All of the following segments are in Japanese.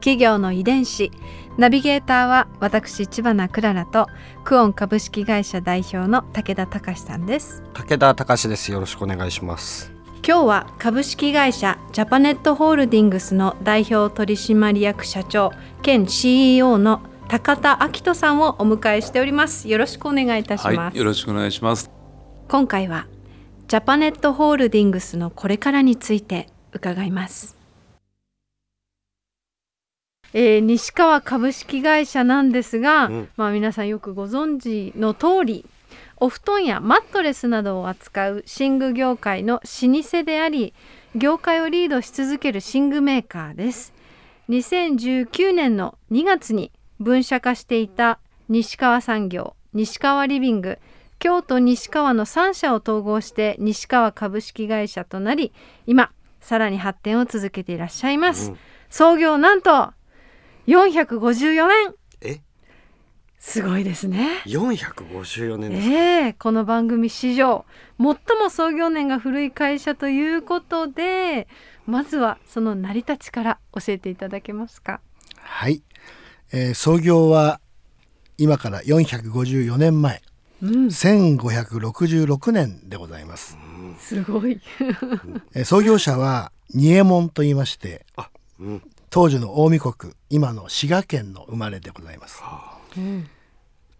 企業の遺伝子。ナビゲーターは私千葉なクララとクオン株式会社代表の武田隆さんです。武田隆です。よろしくお願いします。今日は株式会社ジャパネットホールディングスの代表取締役社長兼 CEO の高田明人さんをお迎えしております。よろしくお願いいたします、はい、よろしくお願いします。今回はジャパネットホールディングスのこれからについて伺いますえー、西川株式会社なんですが、うん、まあ、皆さんよくご存知の通りお布団やマットレスなどを扱う寝具業界の老舗であり業界をリードし続ける寝具メーカーです。2019年の2月に分社化していた西川産業西川リビング京都西川の3社を統合して西川株式会社となり今さらに発展を続けていらっしゃいます、うん、創業なんと454年。え？すごいですね。454年ですえー、この番組史上最も創業年が古い会社ということでまずはその成り立ちから教えていただけますか？はい、えー、創業は今から454年前、うん、1566年でございます、すごい。えー、創業者は仁右衛門と言いまして、うん、当時の近江国今の滋賀県の生まれでございます、うん、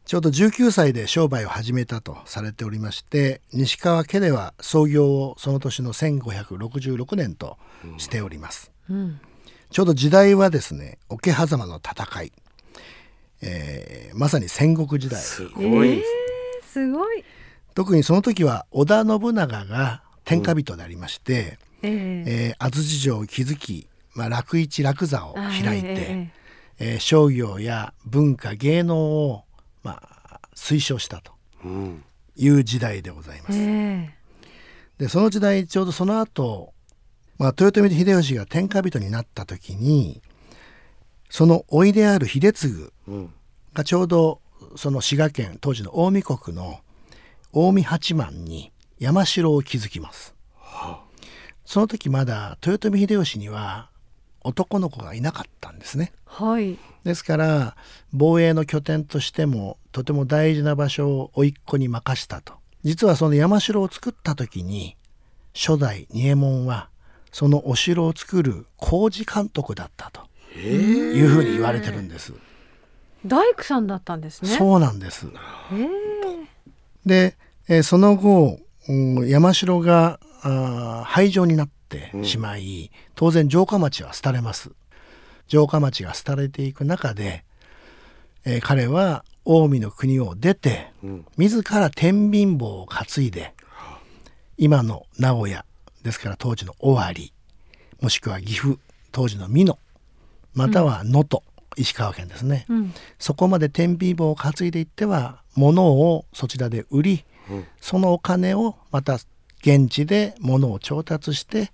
ちょうど19歳で商売を始めたとされておりまして西川家では創業をその年の1566年としております、うん、ちょうど時代はですね桶狭間の戦い、えー、まさに戦国時代。すごい、えー、すごい。特にその時は織田信長が天下人でありまして、うん、え。ー、えー、安土城を築きまあ、楽市楽座を開いて、ええー、商業や文化芸能を、まあ、推奨したという時代でございます。えー、でその時代ちょうどその後、まあ豊臣秀吉が天下人になった時にその甥いである秀次がちょうどその滋賀県当時の近江国の近江八幡に山城を築きます。その時まだ豊臣秀吉には男の子がいなかったんですね。はい、ですから防衛の拠点としてもとても大事な場所を甥っ子に任したと実はその山城を作った時に初代仁右衛門はそのお城を作る工事監督だったというふうに言われてるんです。大工さんだったんですね。そうなんです。で、えー、その後、うん、山城があ廃城になっってしまい、うん、当然城下町は廃れます。城下町が廃れていく中で、えー、彼は近江の国を出て、うん、自ら天秤棒を担いで今の名古屋ですから当時の尾張もしくは岐阜当時の美濃または能登、うん、石川県ですね、うん、そこまで天秤棒を担いでいっては物をそちらで売り、そのお金をまた現地で物を調達して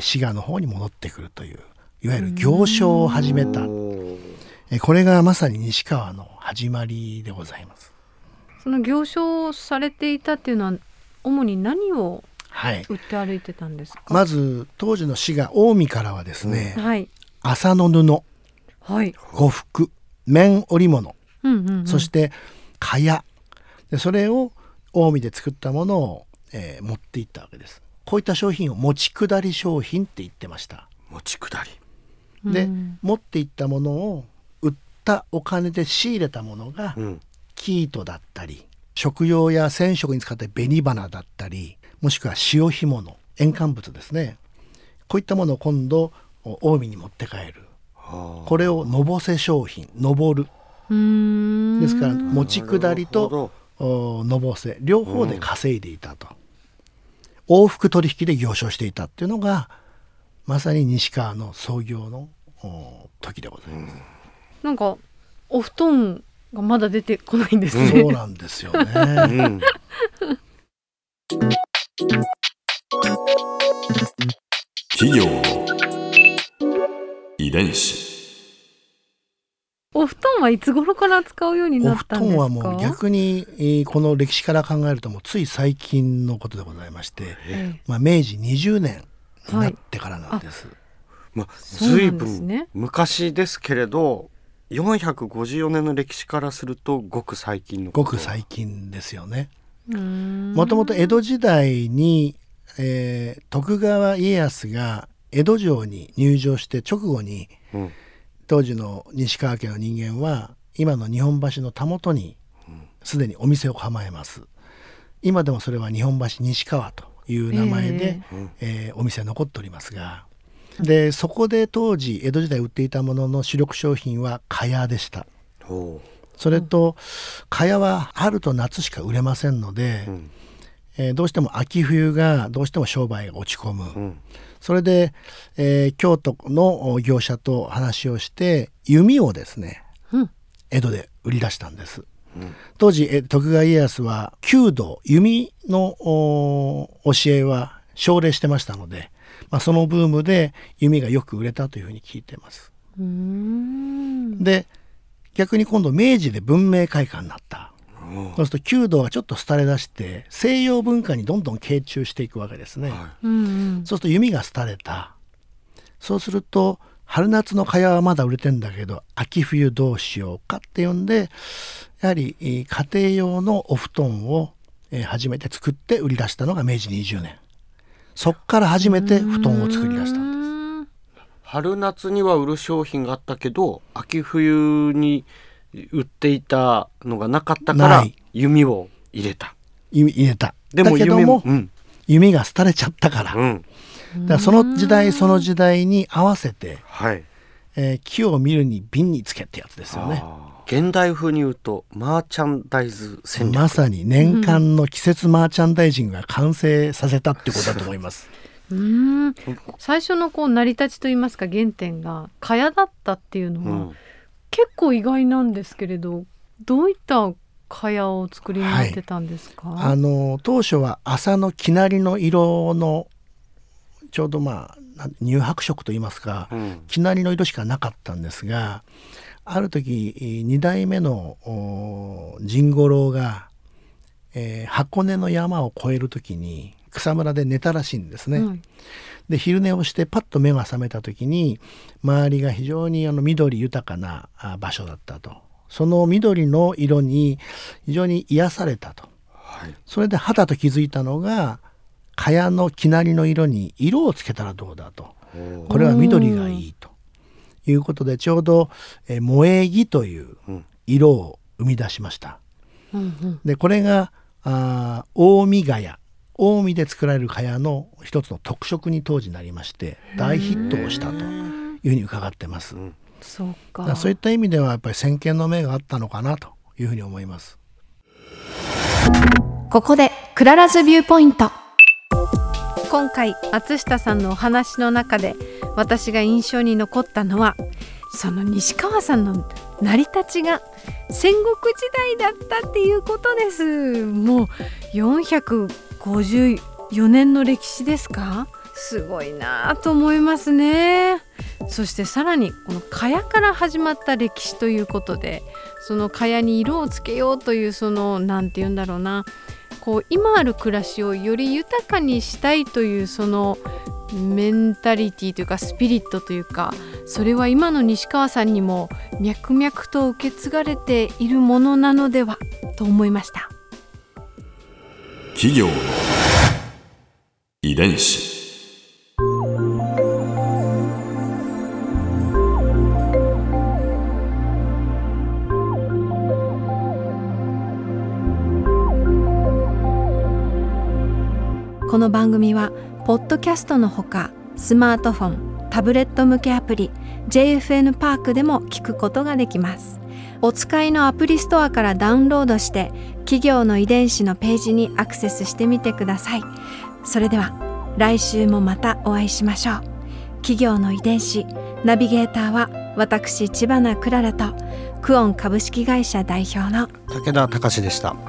滋賀の方に戻ってくるといういわゆる行商を始めた。これがまさに西川の始まりでございます。その行商をされていたっていうのは主に何を売って歩いてたんですか、はい、まず当時の滋賀近江からはですね、はい、麻の布、はい、呉服綿織物、うんうんうん、そして蚊帳。でそれを近江で作ったものをえー、持っていったわけです。こういった商品を持ち下り商品って言ってました。持ち下り。で、うん、持っていったものを売ったお金で仕入れたものが、うん、生糸だったり食用や染色に使った紅花だったりもしくは潮干物塩化物ですね。こういったものを今度近江に持って帰る。これをのぼせ商品のぼる。ですから持ち下りとのぼせ両方で稼いでいたと、往復取引で行商していたっていうのがまさに西川の創業の時でございます。なんかお布団がまだ出てこないんですね。そうなんですよね。うん企業の遺伝子お布団はいつ頃から使うようにお布なったんですか？団はもう逆にえーこの歴史から考えるともうつい最近のことでございまして、ええまあ、明治20年になってからなんです。まあ、そうずいなんですねぶん昔ですけれど454年の歴史からするとごく最近のごく最近ですよね。もともと江戸時代に、えー徳川家康が江戸城に入城して直後にうん当時の西川家の人間は今の日本橋のたもとにすでにお店を構えます。今でもそれは日本橋西川という名前で、えーお店残っておりますが。でそこで当時江戸時代売っていたものの主力商品は蚊帳でした。それと蚊帳は春と夏しか売れませんので、んえーどうしても秋冬がどうしても商売が落ち込む、うん。それで、えー京都の業者と話をして弓をですね、うん。江戸で売り出したんです、当時え徳川家康は弓道弓のお教えは奨励してましたので、まあ、そのブームで弓がよく売れたというふうに聞いてます。で逆に今度明治で文明開化になったそうすると弓道がちょっと廃れ出して西洋文化にどんどん傾注していくわけですね、はうんうん。そうすると弓が廃れた。そうすると春夏の蚊帳はまだ売れてんだけど秋冬どうしようかっていうんでやはりえー家庭用のお布団をえー初めて作って売り出したのが明治20年。そっから初めて布団を作り出したんです。春夏には売る商品があったけど秋冬に売っていたのがなかったから弓を入れた。弓入れた。でも弓だけどもうん。弓が廃れちゃったから,、だうん。からその時代その時代に合わせて、はい。えー木を見るに瓶につけってやつですよね。現代風に言うとマーチャンダイズ戦略。まさに年間の季節マーチャンダイジングが完成させたってことだと思います。うーん。最初のこう成り立ちといいますか原点が蚊帳だったっていうのは、うん結構意外なんですけれどどういった蚊帳をお作りになってたんですか、あの当初は朝のきなりの色のちょうどまあ乳白色といいますか、うん。きなりの色しかなかったんですがある時2代目のお甚五郎が、えー箱根の山を越える時に草むらで寝たらしいんですね。はいで昼寝をしてパッと目が覚めた時に周りが非常にあの緑豊かなあ場所だったと。その緑の色に非常に癒されたと。はい。それで肌と気づいたのが蚊帳のきなりの色に色をつけたらどうだと。これは緑がいいと。いうことでちょうどえー萌え木といううん。色を生み出しました。うんうん。でこれがあー近江ヶ谷近江で作られる蚊帳の一つの特色に当時なりまして大ヒットをしたというふうに伺ってます。だそうか。そういった意味ではやっぱり先見の明があったのかなというふうに思います。ここでクララズビューポイント。今回松下さんのお話の中で私が印象に残ったのはその西川さんの成り立ちが戦国時代だったっていうことです。もう454年の歴史ですか？すごいなあと思いますね。そしてさらにこの蚊帳から始まった歴史ということでその蚊帳に色をつけようというそのなんて言うんだろうな。こう今ある暮らしをより豊かにしたいというそのメンタリティというかスピリットというかそれは今の西川さんにも脈々と受け継がれているものなのではと思いました。企業の遺伝子。この番組はポッドキャストのほかスマートフォンタブレット向けアプリ JFN パークでも聞くことができます。お使いのアプリストアからダウンロードして企業の遺伝子のページにアクセスしてみてください。それでは来週もまたお会いしましょう。企業の遺伝子ナビゲーターは私千葉なクララとクオン株式会社代表の武田隆でした。